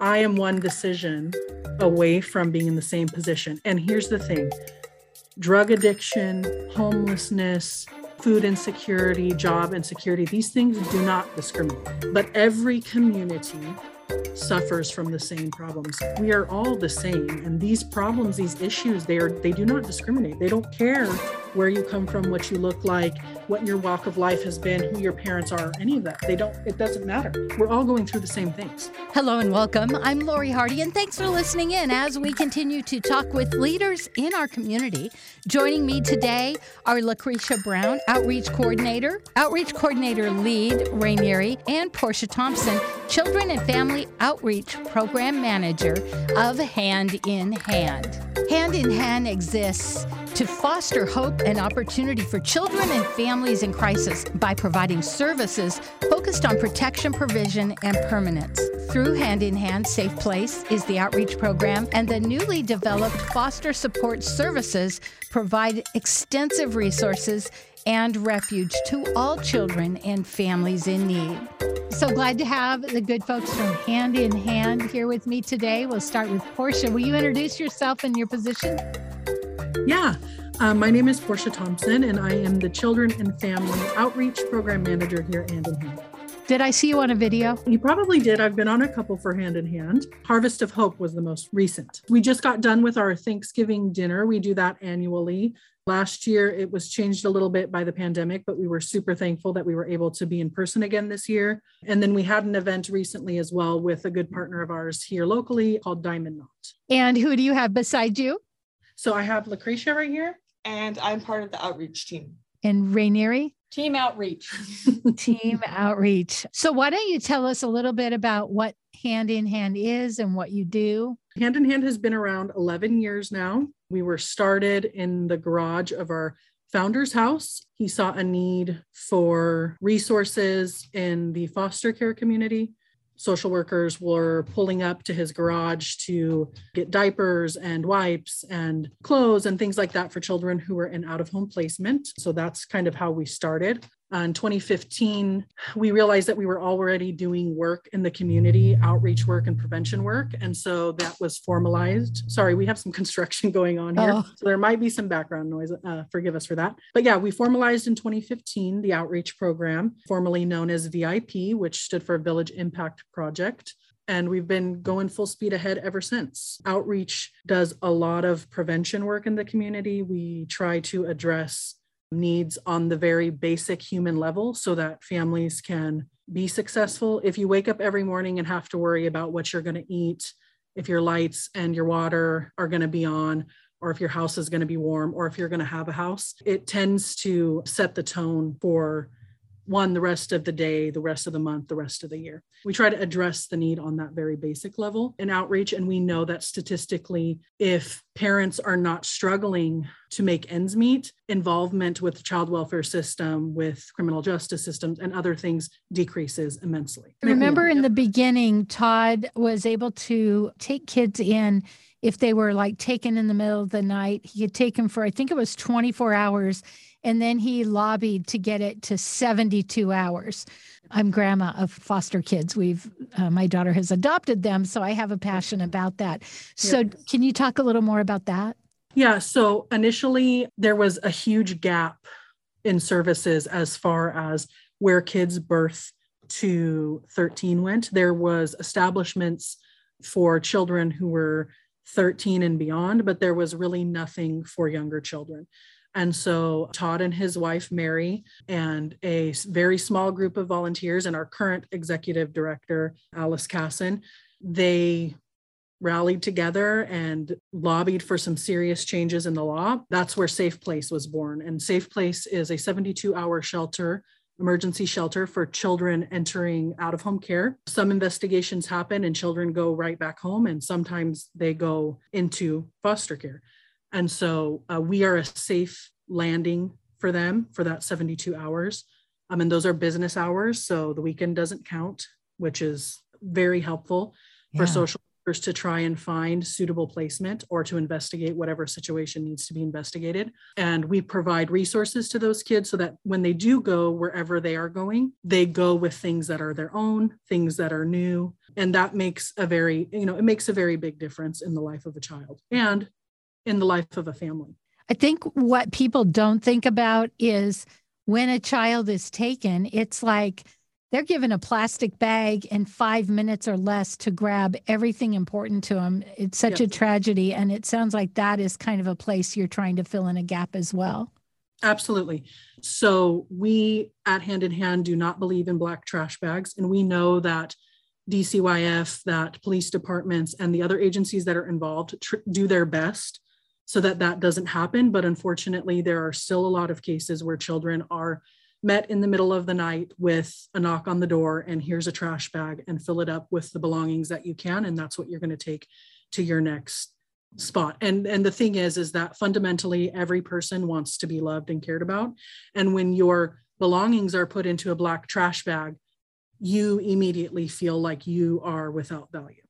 I am one decision away from being in the same position. And here's the thing drug addiction, homelessness, food insecurity, job insecurity, these things do not discriminate. But every community suffers from the same problems. We are all the same and these problems, these issues, they are they do not discriminate. They don't care where you come from, what you look like, what your walk of life has been, who your parents are, any of that. They don't, it doesn't matter. We're all going through the same things. Hello and welcome. I'm Lori Hardy, and thanks for listening in as we continue to talk with leaders in our community. Joining me today are LaCrisha Brown, Outreach Coordinator, Outreach Coordinator Lead Raniere, and Porsche Thompson, Children and Family Outreach Program Manager of Hand in Hand. Hand in Hand exists to foster hope and opportunity for children and families in crisis by providing services focused on protection, provision, and permanence. Through Hand in Hand Safe Place is the outreach program, and the newly developed foster support services provide extensive resources and refuge to all children and families in need. So glad to have the good folks from Hand in Hand here with me today. We'll start with Porsche. Will you introduce yourself and your position? Yeah. Uh, my name is Porsche Thompson, and I am the Children and Family Outreach Program Manager here at Hand in Hand. Did I see you on a video? You probably did. I've been on a couple for Hand in Hand. Harvest of Hope was the most recent. We just got done with our Thanksgiving dinner. We do that annually. Last year, it was changed a little bit by the pandemic, but we were super thankful that we were able to be in person again this year. And then we had an event recently as well with a good partner of ours here locally called Diamond Knot. And who do you have beside you? So I have LaCrisha right here. And I'm part of the outreach team. And Raniere? Team outreach. team outreach. So why don't you tell us a little bit about what Hand in Hand is and what you do? Hand in Hand has been around 11 years now. We were started in the garage of our founder's house. He saw a need for resources in the foster care community social workers were pulling up to his garage to get diapers and wipes and clothes and things like that for children who were in out of home placement. So that's kind of how we started. Uh, in 2015, we realized that we were already doing work in the community, outreach work and prevention work. And so that was formalized. Sorry, we have some construction going on here. Oh. So there might be some background noise. Uh, forgive us for that. But yeah, we formalized in 2015 the outreach program, formerly known as VIP, which stood for Village Impact Project and we've been going full speed ahead ever since. Outreach does a lot of prevention work in the community. We try to address needs on the very basic human level so that families can be successful. If you wake up every morning and have to worry about what you're going to eat, if your lights and your water are going to be on, or if your house is going to be warm, or if you're going to have a house, it tends to set the tone for one the rest of the day, the rest of the month, the rest of the year. We try to address the need on that very basic level in outreach. And we know that statistically, if parents are not struggling to make ends meet, involvement with the child welfare system, with criminal justice systems, and other things decreases immensely. Remember in the beginning, Todd was able to take kids in if they were like taken in the middle of the night. He had taken for, I think it was 24 hours and then he lobbied to get it to 72 hours. I'm grandma of foster kids. We've uh, my daughter has adopted them, so I have a passion about that. So, yes. can you talk a little more about that? Yeah. So initially, there was a huge gap in services as far as where kids birth to 13 went. There was establishments for children who were 13 and beyond, but there was really nothing for younger children. And so Todd and his wife, Mary, and a very small group of volunteers, and our current executive director, Alice Casson, they rallied together and lobbied for some serious changes in the law. That's where Safe Place was born. And Safe Place is a 72 hour shelter emergency shelter for children entering out of home care. Some investigations happen and children go right back home, and sometimes they go into foster care. And so uh, we are a safe landing for them for that 72 hours. Um, and those are business hours. So the weekend doesn't count, which is very helpful yeah. for social workers to try and find suitable placement or to investigate whatever situation needs to be investigated. And we provide resources to those kids so that when they do go wherever they are going, they go with things that are their own, things that are new, And that makes a very, you know, it makes a very big difference in the life of a child and in the life of a family. I think what people don't think about is when a child is taken, it's like they're given a plastic bag in five minutes or less to grab everything important to them. It's such yep. a tragedy. And it sounds like that is kind of a place you're trying to fill in a gap as well. Absolutely. So we at Hand in Hand do not believe in black trash bags. And we know that DCYF, that police departments, and the other agencies that are involved tr- do their best so that that doesn't happen. But unfortunately, there are still a lot of cases where children are met in the middle of the night with a knock on the door and here's a trash bag and fill it up with the belongings that you can. And that's what you're going to take to your next spot and and the thing is is that fundamentally every person wants to be loved and cared about and when your belongings are put into a black trash bag you immediately feel like you are without value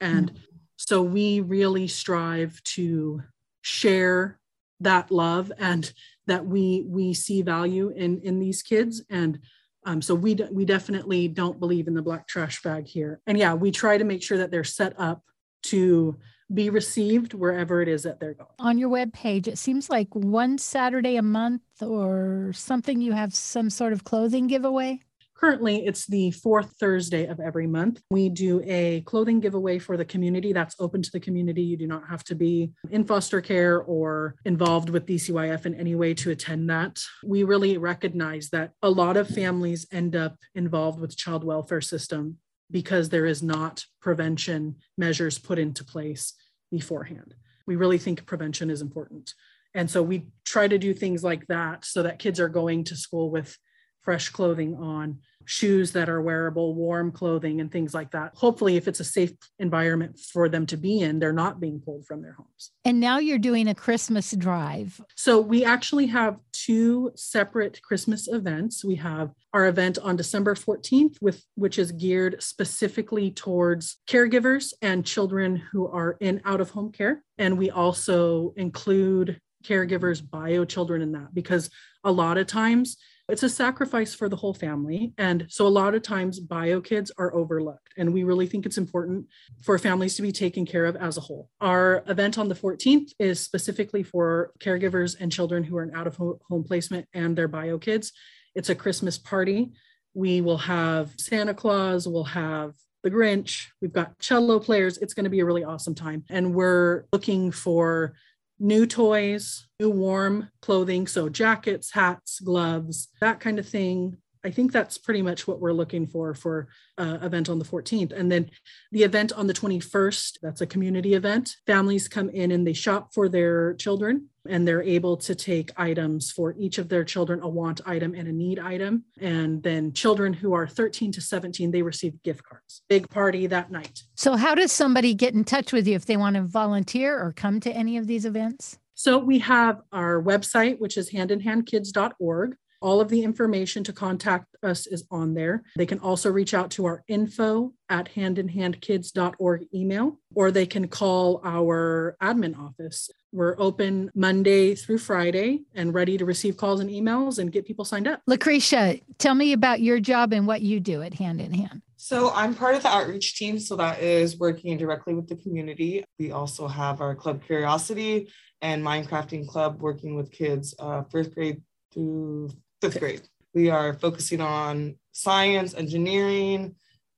and mm-hmm. so we really strive to share that love and that we we see value in in these kids and um, so we we definitely don't believe in the black trash bag here and yeah we try to make sure that they're set up to be received wherever it is that they're going. On your web page, it seems like one Saturday a month or something you have some sort of clothing giveaway. Currently, it's the fourth Thursday of every month. We do a clothing giveaway for the community that's open to the community. You do not have to be in foster care or involved with DCYF in any way to attend that. We really recognize that a lot of families end up involved with child welfare system because there is not prevention measures put into place beforehand. We really think prevention is important. And so we try to do things like that so that kids are going to school with fresh clothing on, shoes that are wearable, warm clothing, and things like that. Hopefully, if it's a safe environment for them to be in, they're not being pulled from their homes. And now you're doing a Christmas drive. So we actually have two separate Christmas events. We have our event on December 14th, with which is geared specifically towards caregivers and children who are in out of home care. And we also include caregivers bio children in that because a lot of times it's a sacrifice for the whole family. And so a lot of times bio kids are overlooked. And we really think it's important for families to be taken care of as a whole. Our event on the 14th is specifically for caregivers and children who are in out of home placement and their bio kids. It's a Christmas party. We will have Santa Claus, we'll have the Grinch, we've got cello players. It's going to be a really awesome time. And we're looking for new toys, new warm clothing. So, jackets, hats, gloves, that kind of thing. I think that's pretty much what we're looking for for uh, event on the 14th. And then the event on the 21st, that's a community event. Families come in and they shop for their children and they're able to take items for each of their children, a want item and a need item. And then children who are 13 to 17, they receive gift cards. Big party that night. So how does somebody get in touch with you if they want to volunteer or come to any of these events? So we have our website, which is handinhandkids.org. All of the information to contact us is on there. They can also reach out to our info at handinhandkids.org email, or they can call our admin office. We're open Monday through Friday and ready to receive calls and emails and get people signed up. LaCrisha, tell me about your job and what you do at Hand in Hand. So I'm part of the outreach team. So that is working directly with the community. We also have our Club Curiosity and Minecrafting Club working with kids uh, first grade through fifth grade. We are focusing on science, engineering,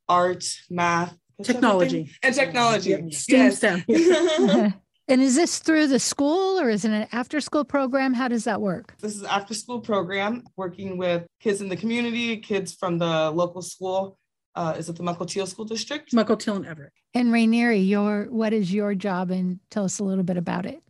art, math, technology, and technology. Yeah. Yes. STEM. and is this through the school or is it an after school program? How does that work? This is after school program working with kids in the community, kids from the local school. Uh, is it the Mukilteo School District? Mukilteo and Everett. And Raniere, your what is your job and tell us a little bit about it.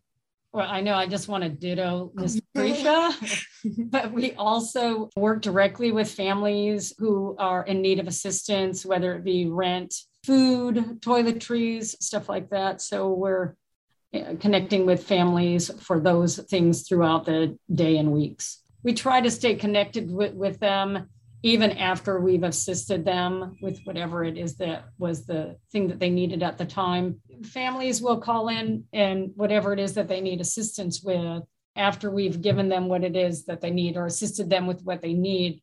Well, I know I just want to ditto Ms. Prisha, but we also work directly with families who are in need of assistance, whether it be rent, food, toiletries, stuff like that. So we're eh, connecting with families for those things throughout the day and weeks. We try to stay connected with, with them even after we've assisted them with whatever it is that was the thing that they needed at the time. Families will call in and whatever it is that they need assistance with after we've given them what it is that they need or assisted them with what they need.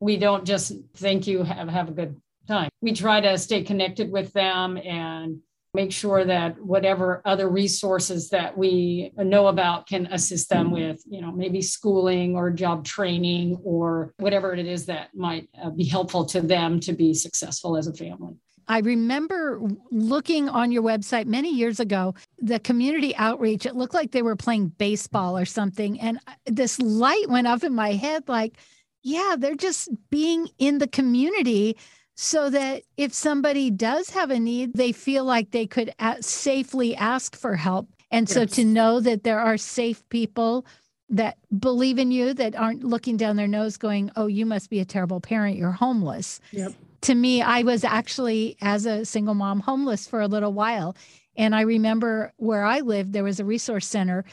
We don't just thank you, have, have a good time. We try to stay connected with them and make sure that whatever other resources that we know about can assist them with, you know, maybe schooling or job training or whatever it is that might uh, be helpful to them to be successful as a family. I remember looking on your website many years ago, the community outreach, it looked like they were playing baseball or something. And this light went up in my head like, yeah, they're just being in the community so that if somebody does have a need, they feel like they could safely ask for help. And yes. so to know that there are safe people that believe in you that aren't looking down their nose going, oh, you must be a terrible parent. You're homeless. Yep. To me, I was actually, as a single mom, homeless for a little while. And I remember where I lived, there was a resource center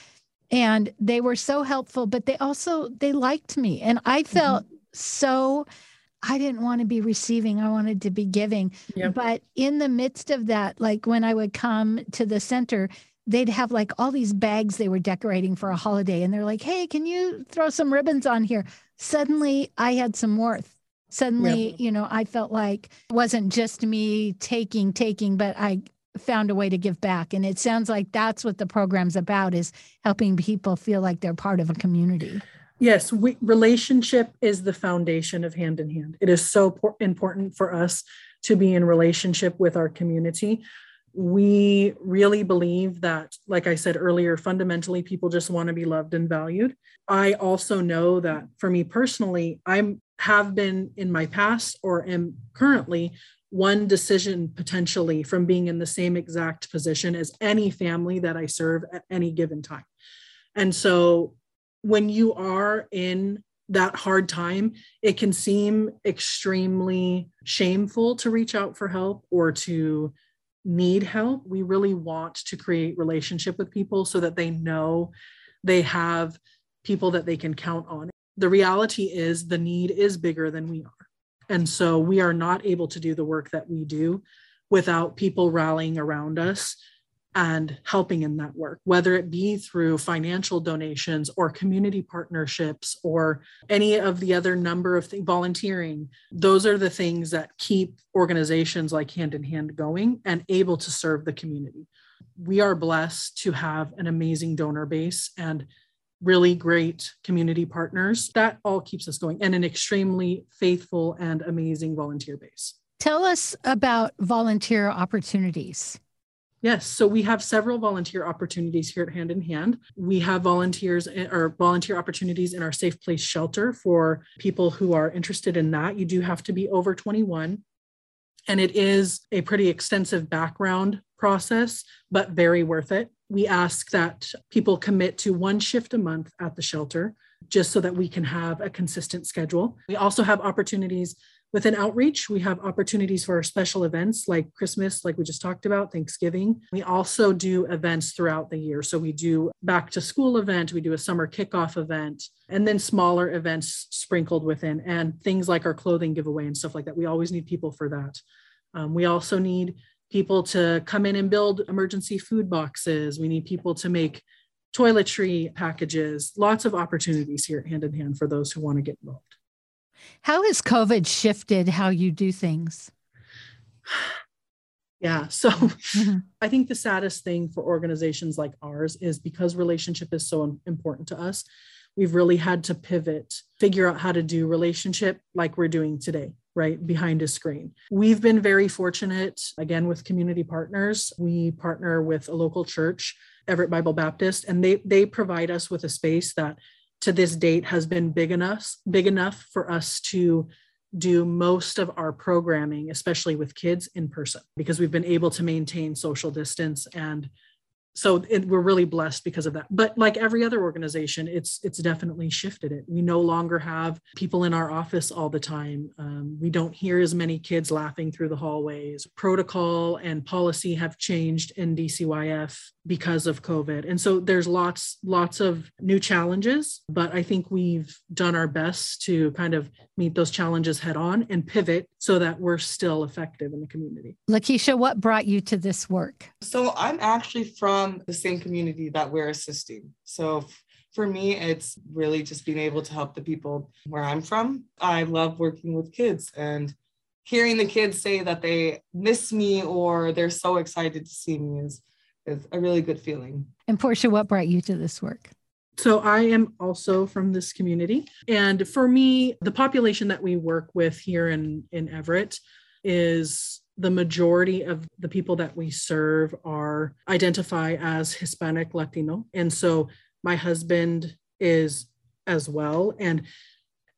and they were so helpful, but they also, they liked me. And I felt mm-hmm. so I didn't want to be receiving. I wanted to be giving. Yep. But in the midst of that, like when I would come to the center, they'd have like all these bags they were decorating for a holiday. And they're like, hey, can you throw some ribbons on here? Suddenly I had some worth. Suddenly, yep. you know, I felt like it wasn't just me taking, taking, but I found a way to give back. And it sounds like that's what the program's about is helping people feel like they're part of a community. Yes, we, relationship is the foundation of hand in hand. It is so por- important for us to be in relationship with our community. We really believe that, like I said earlier, fundamentally, people just want to be loved and valued. I also know that for me personally, I'm have been in my past or am currently one decision potentially from being in the same exact position as any family that I serve at any given time. And so when you are in that hard time, it can seem extremely shameful to reach out for help or to need help. We really want to create relationship with people so that they know they have people that they can count on. The reality is the need is bigger than we are. And so we are not able to do the work that we do without people rallying around us and helping in that work, whether it be through financial donations or community partnerships or any of the other number of things, volunteering. Those are the things that keep organizations like Hand in Hand going and able to serve the community. We are blessed to have an amazing donor base and really great community partners. That all keeps us going and an extremely faithful and amazing volunteer base. Tell us about volunteer opportunities. Yes, so we have several volunteer opportunities here at Hand in Hand. We have volunteers eh, or volunteer opportunities in our Safe Place shelter for people who are interested in that. You do have to be over 21, and it is a pretty extensive background process, but very worth it. We ask that people commit to one shift a month at the shelter just so that we can have a consistent schedule. We also have opportunities Within outreach, we have opportunities for special events like Christmas, like we just talked about, Thanksgiving. We also do events throughout the year. So we do back to school event, we do a summer kickoff event, and then smaller events sprinkled within, and things like our clothing giveaway and stuff like that. We always need people for that. Um, we also need people to come in and build emergency food boxes. We need people to make toiletry packages, lots of opportunities here hand in hand for those who want to get involved. How has COVID shifted how you do things? Yeah. So mm-hmm. I think the saddest thing for organizations like ours is because relationship is so important to us, we've really had to pivot, figure out how to do relationship like we're doing today, right? Behind a screen. We've been very fortunate, again, with community partners. We partner with a local church, Everett Bible Baptist, and they, they provide us with a space that to this date has been big enough big enough for us to do most of our programming especially with kids in person because we've been able to maintain social distance and so it, we're really blessed because of that. But like every other organization it's it's definitely shifted it. We no longer have people in our office all the time. Um, we don't hear as many kids laughing through the hallways. Protocol and policy have changed in dcyf because of covid. And so there's lots lots of new challenges but i think we've done our best to kind of meet those challenges head on and pivot so that we're still effective in the community. LaCrisha what brought you to this work? So i'm actually from the same community that we're assisting. So for me, it's really just being able to help the people where I'm from. I love working with kids and hearing the kids say that they miss me or they're so excited to see me is, is a really good feeling. And Porsche, what brought you to this work? So I am also from this community. And for me, the population that we work with here in, in Everett is the majority of the people that we serve are identify as Hispanic Latino. And so my husband is as well. And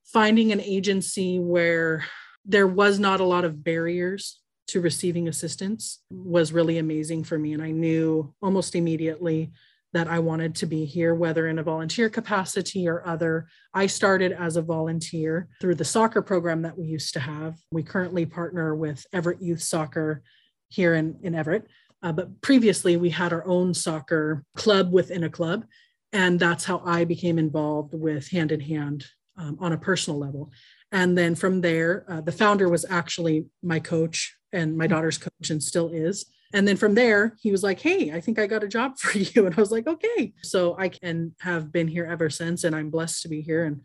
finding an agency where there was not a lot of barriers to receiving assistance was really amazing for me. And I knew almost immediately that I wanted to be here, whether in a volunteer capacity or other. I started as a volunteer through the soccer program that we used to have. We currently partner with Everett Youth Soccer here in, in Everett. Uh, but previously, we had our own soccer club within a club. And that's how I became involved with Hand in Hand um, on a personal level. And then from there, uh, the founder was actually my coach and my mm-hmm. daughter's coach and still is. And then from there, he was like, Hey, I think I got a job for you. And I was like, Okay. So I can have been here ever since. And I'm blessed to be here. And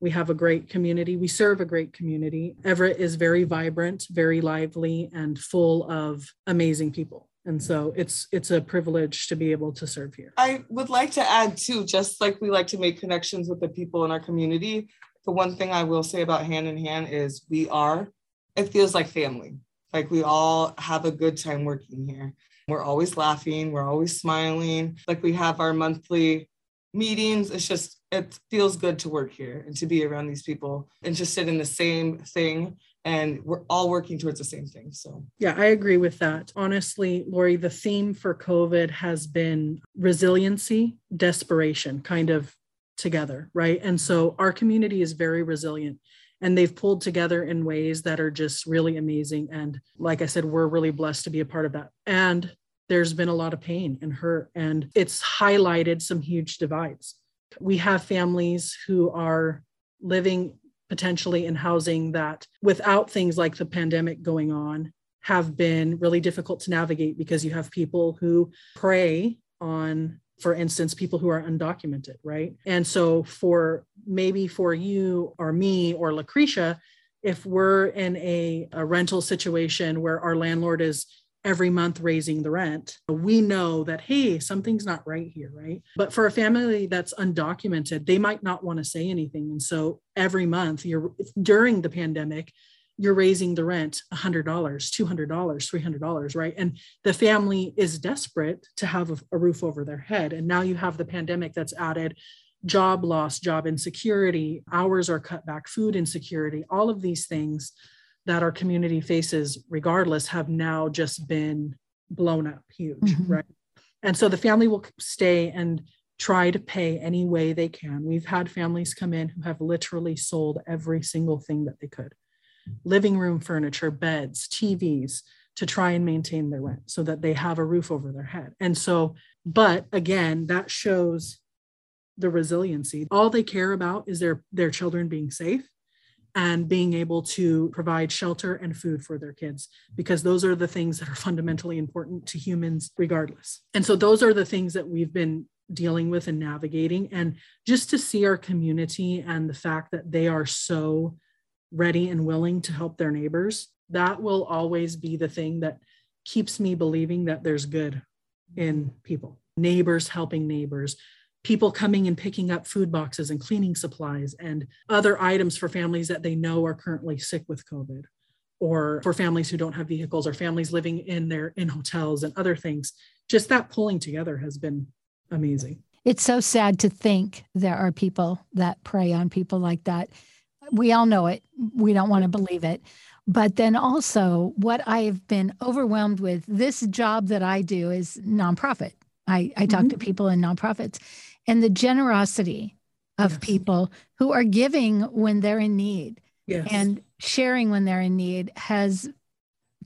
we have a great community. We serve a great community. Everett is very vibrant, very lively, and full of amazing people. And so it's it's a privilege to be able to serve here. I would like to add too, just like we like to make connections with the people in our community. The one thing I will say about hand in hand is we are, it feels like family like we all have a good time working here. We're always laughing, we're always smiling. Like we have our monthly meetings. It's just, it feels good to work here and to be around these people interested in the same thing. And we're all working towards the same thing. So, yeah, I agree with that. Honestly, Lori, the theme for COVID has been resiliency, desperation, kind of together, right? And so our community is very resilient and they've pulled together in ways that are just really amazing. And like i said we're really blessed to be a part of that. And there's been a lot of pain and hurt and it's highlighted some huge divides. We have families who are living potentially in housing that without things like the pandemic going on have been really difficult to navigate because you have people who prey on for instance, people who are undocumented, right? And so, for maybe for you or me or LaCrisha, if we're in a, a rental situation where our landlord is every month raising the rent, we know that, hey, something's not right here, right? But for a family that's undocumented, they might not want to say anything. And so every month, you're during the pandemic, you're raising the rent $100 $200 $300 right? And the family is desperate to have a, a, roof over their head. And now you have the pandemic that's added job loss job insecurity hours are cut back food insecurity. All of these things that our community faces regardless have now just been blown up huge mm-hmm. right? And so the family will stay and try to pay any way they can. We've had families come in who have literally sold every single thing that they could living room furniture, beds, TVs to try and maintain their rent so that they have a roof over their head. And so, but again, that shows the resiliency. All they care about is their their children being safe and being able to provide shelter and food for their kids because those are the things that are fundamentally important to humans regardless. And so those are the things that we've been dealing with and navigating and just to see our community and the fact that they are so ready and willing to help their neighbors, that will always be the thing that keeps me believing that there's good in people. Neighbors helping neighbors, people coming and picking up food boxes and cleaning supplies and other items for families that they know are currently sick with COVID or for families who don't have vehicles or families living in their in hotels and other things. Just that pulling together has been amazing. It's so sad to think there are people that prey on people like that we all know it. We don't want to believe it. But then also, what I've been overwhelmed with this job that I do is nonprofit. I, I talk mm-hmm. to people in nonprofits and the generosity of yes. people who are giving when they're in need yes. and sharing when they're in need has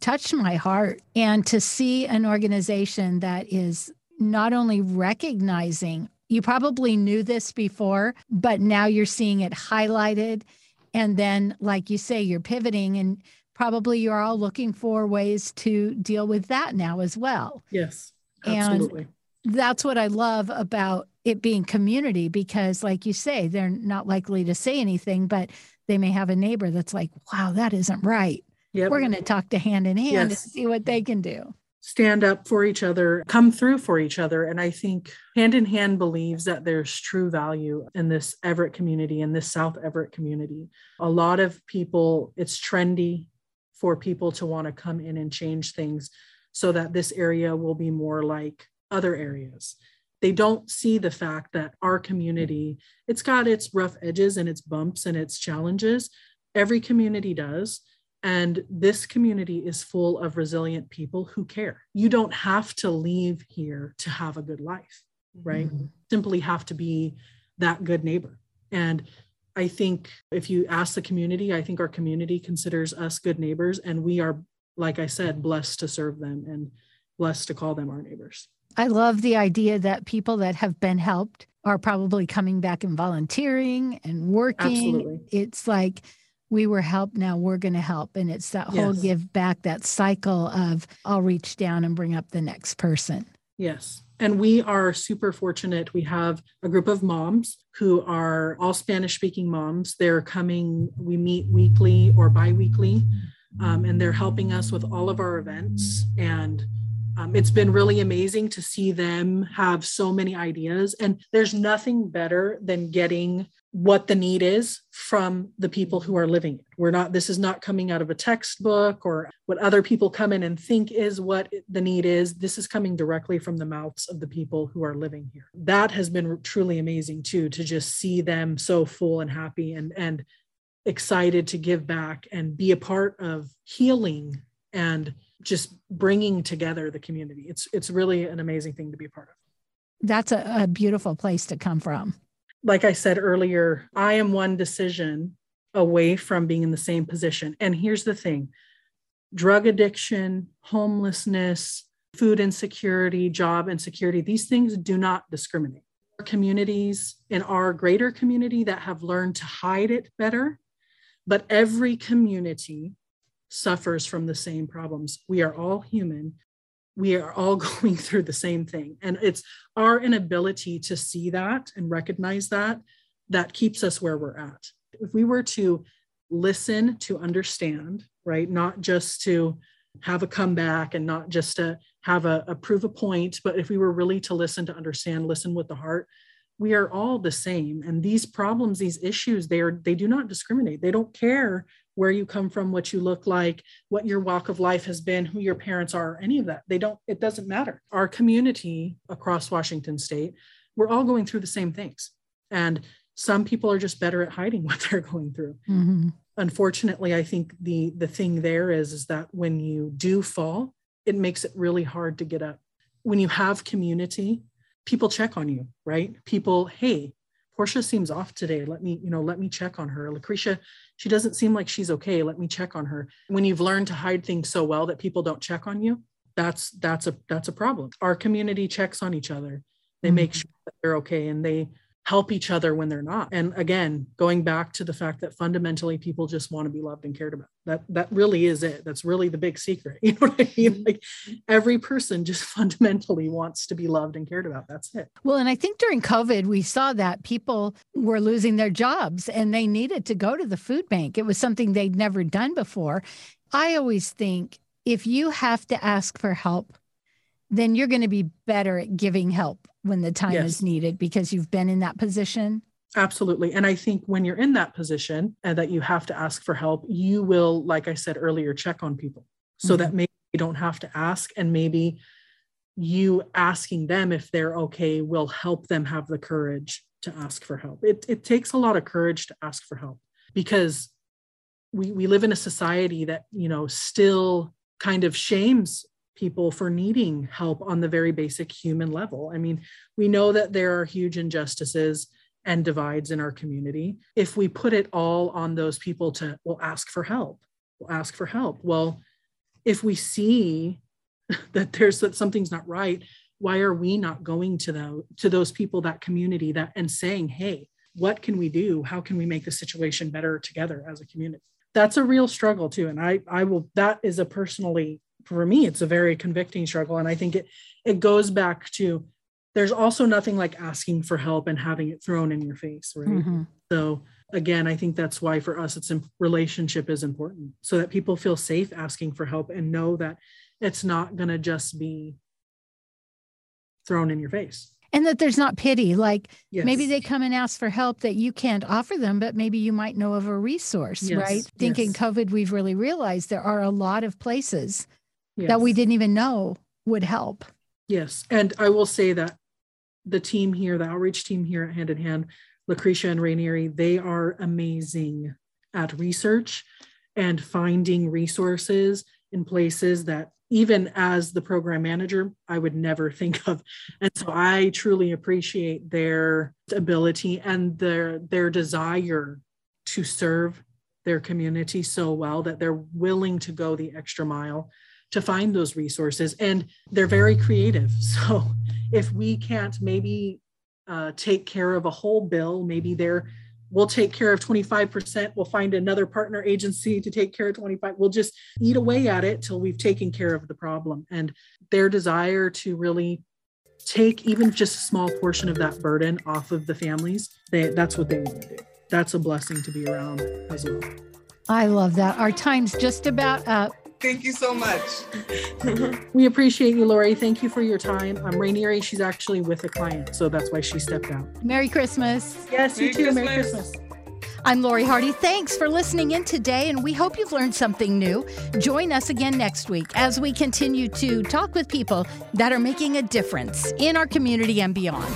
touched my heart. And to see an organization that is not only recognizing, you probably knew this before, but now you're seeing it highlighted and then, like you say, you're pivoting and probably you're all looking for ways to deal with that now as well. Yes, absolutely. And that's what I love about it being community because, like you say, they're not likely to say anything, but they may have a neighbor that's like, wow, that isn't right. Yep. We're going to talk to hand in hand and Yes. see what they can do. Stand up for each other, come through for each other. And I think Hand in Hand believes that there's true value in this Everett community, in this South Everett community. A lot of people, it's trendy for people to want to come in and change things so that this area will be more like other areas. They don't see the fact that our community, it's got its rough edges and its bumps and its challenges. Every community does. And this community is full of resilient people who care. You don't have to leave here to have a good life, right? Mm-hmm. Simply have to be that good neighbor. And I think if you ask the community, I think our community considers us good neighbors. And we are, like I said, blessed to serve them and blessed to call them our neighbors. I love the idea that people that have been helped are probably coming back and volunteering and working. Absolutely. It's like we were helped, now we're going to help. And it's that whole give back, that cycle of I'll reach down and bring up the next person. Yes. And we are super fortunate. We have a group of moms who are all Spanish speaking moms. They're coming, we meet weekly or biweekly um, and they're helping us with all of our events. And um, it's been really amazing to see them have so many ideas. And there's nothing better than getting what the need is from the people who are living it. We're not, this is not coming out of a textbook or what other people come in and think is what the need is. This is coming directly from the mouths of the people who are living here. That has been truly amazing too, to just see them so full and happy and, and excited to give back and be a part of healing and just bringing together the community. It's, it's really an amazing thing to be a part of That's a, a beautiful place to come from. Like I said earlier, I am one decision away from being in the same position. And here's the thing drug addiction, homelessness, food insecurity, job insecurity, these things do not discriminate. Our communities in our greater community that have learned to hide it better, but every community suffers from the same problems. We are all human. We are all going through the same thing. And it's our inability to see that and recognize that that keeps us where we're at. If we were to listen to understand, right, not just to have a comeback and not just to have a, a prove a point, but if we were really to listen to understand, listen with the heart, we are all the same. And these problems, these issues, they are they do not discriminate. They don't care where you come from, what you look like, what your walk of life has been, who your parents are, any of that. They don't, it doesn't matter. Our community across Washington state, we're all going through the same things. And some people are just better at hiding what they're going through. Mhm. Unfortunately, I think the the thing there is is that when you do fall, it makes it really hard to get up. When you have community, people check on you, right? People, hey, Porsche seems off today. Let me, you know, let me check on her. LaCrisha, she doesn't seem like she's okay. Let me check on her. When you've learned to hide things so well that people don't check on you, that's that's a that's a problem. Our community checks on each other. They make Mhm. sure that they're okay and they help each other when they're not. And again, going back to the fact that fundamentally people just want to be loved and cared about. That that really is it. That's really the big secret. You know what I mean? Mm-hmm. Like every person just fundamentally wants to be loved and cared about. That's it. Well, and I think during COVID, we saw that people were losing their jobs and they needed to go to the food bank. It was something they'd never done before. I always think if you have to ask for help, then you're going to be better at giving help when the time Yes. is needed because you've been in that position. Absolutely. And I think when you're in that position and that you have to ask for help, you will, like I said earlier, check on people so that mm-hmm. maybe you don't have to ask. And maybe you asking them if they're okay will help them have the courage to ask for help. It, it takes a lot of courage to ask for help because we, we live in a society that, you know, still kind of shames people for needing help on the very basic human level. I mean, we know that there are huge injustices and divides in our community. If we put it all on those people to, well, ask for help, we'll ask for help. Well, if we see that there's that something's not right, why are we not going to the to those people, that community, that and saying, hey, what can we do? How can we make the situation better together as a community? That's a real struggle too. And I I will that is a personally for me, it's a very convicting struggle. And I think it it goes back to there's also nothing like asking for help and having it thrown in your face, right? Mhm. So again, I think that's why for us, it's relationship is important so that people feel safe asking for help and know that it's not going to just be thrown in your face. And that there's not pity. Like Yes. maybe they come and ask for help that you can't offer them, but maybe you might know of a resource, Yes, right? Thinking yes. COVID, we've really realized there are a lot of places that we didn't even know would help. Yes. And I will say that the team here, the outreach team here at Hand in Hand, LaCrisha and Raniere, they are amazing at research and finding resources in places that even as the program manager, I would never think of. And so I truly appreciate their ability and their their desire to serve their community so well that they're willing to go the extra mile to find those resources and they're very creative so if we can't maybe uh, take care of a whole bill maybe they're we'll take care of 25% we'll find another partner agency to take care of 25 we'll just eat away at it till we've taken care of the problem and their desire to really take even just a small portion of that burden off of the families they, that's what they want to do that's a blessing to be around as well I love that. Our time's just about up. Thank you so much. We appreciate you, Lori. Thank you for your time. I'm Raniere. She's actually with a client, so that's why she stepped out. Merry Christmas. Yes, you too. Merry Christmas. I'm Lori Hardy. Thanks for listening in today, and we hope you've learned something new. Join us again next week as we continue to talk with people that are making a difference in our community and beyond.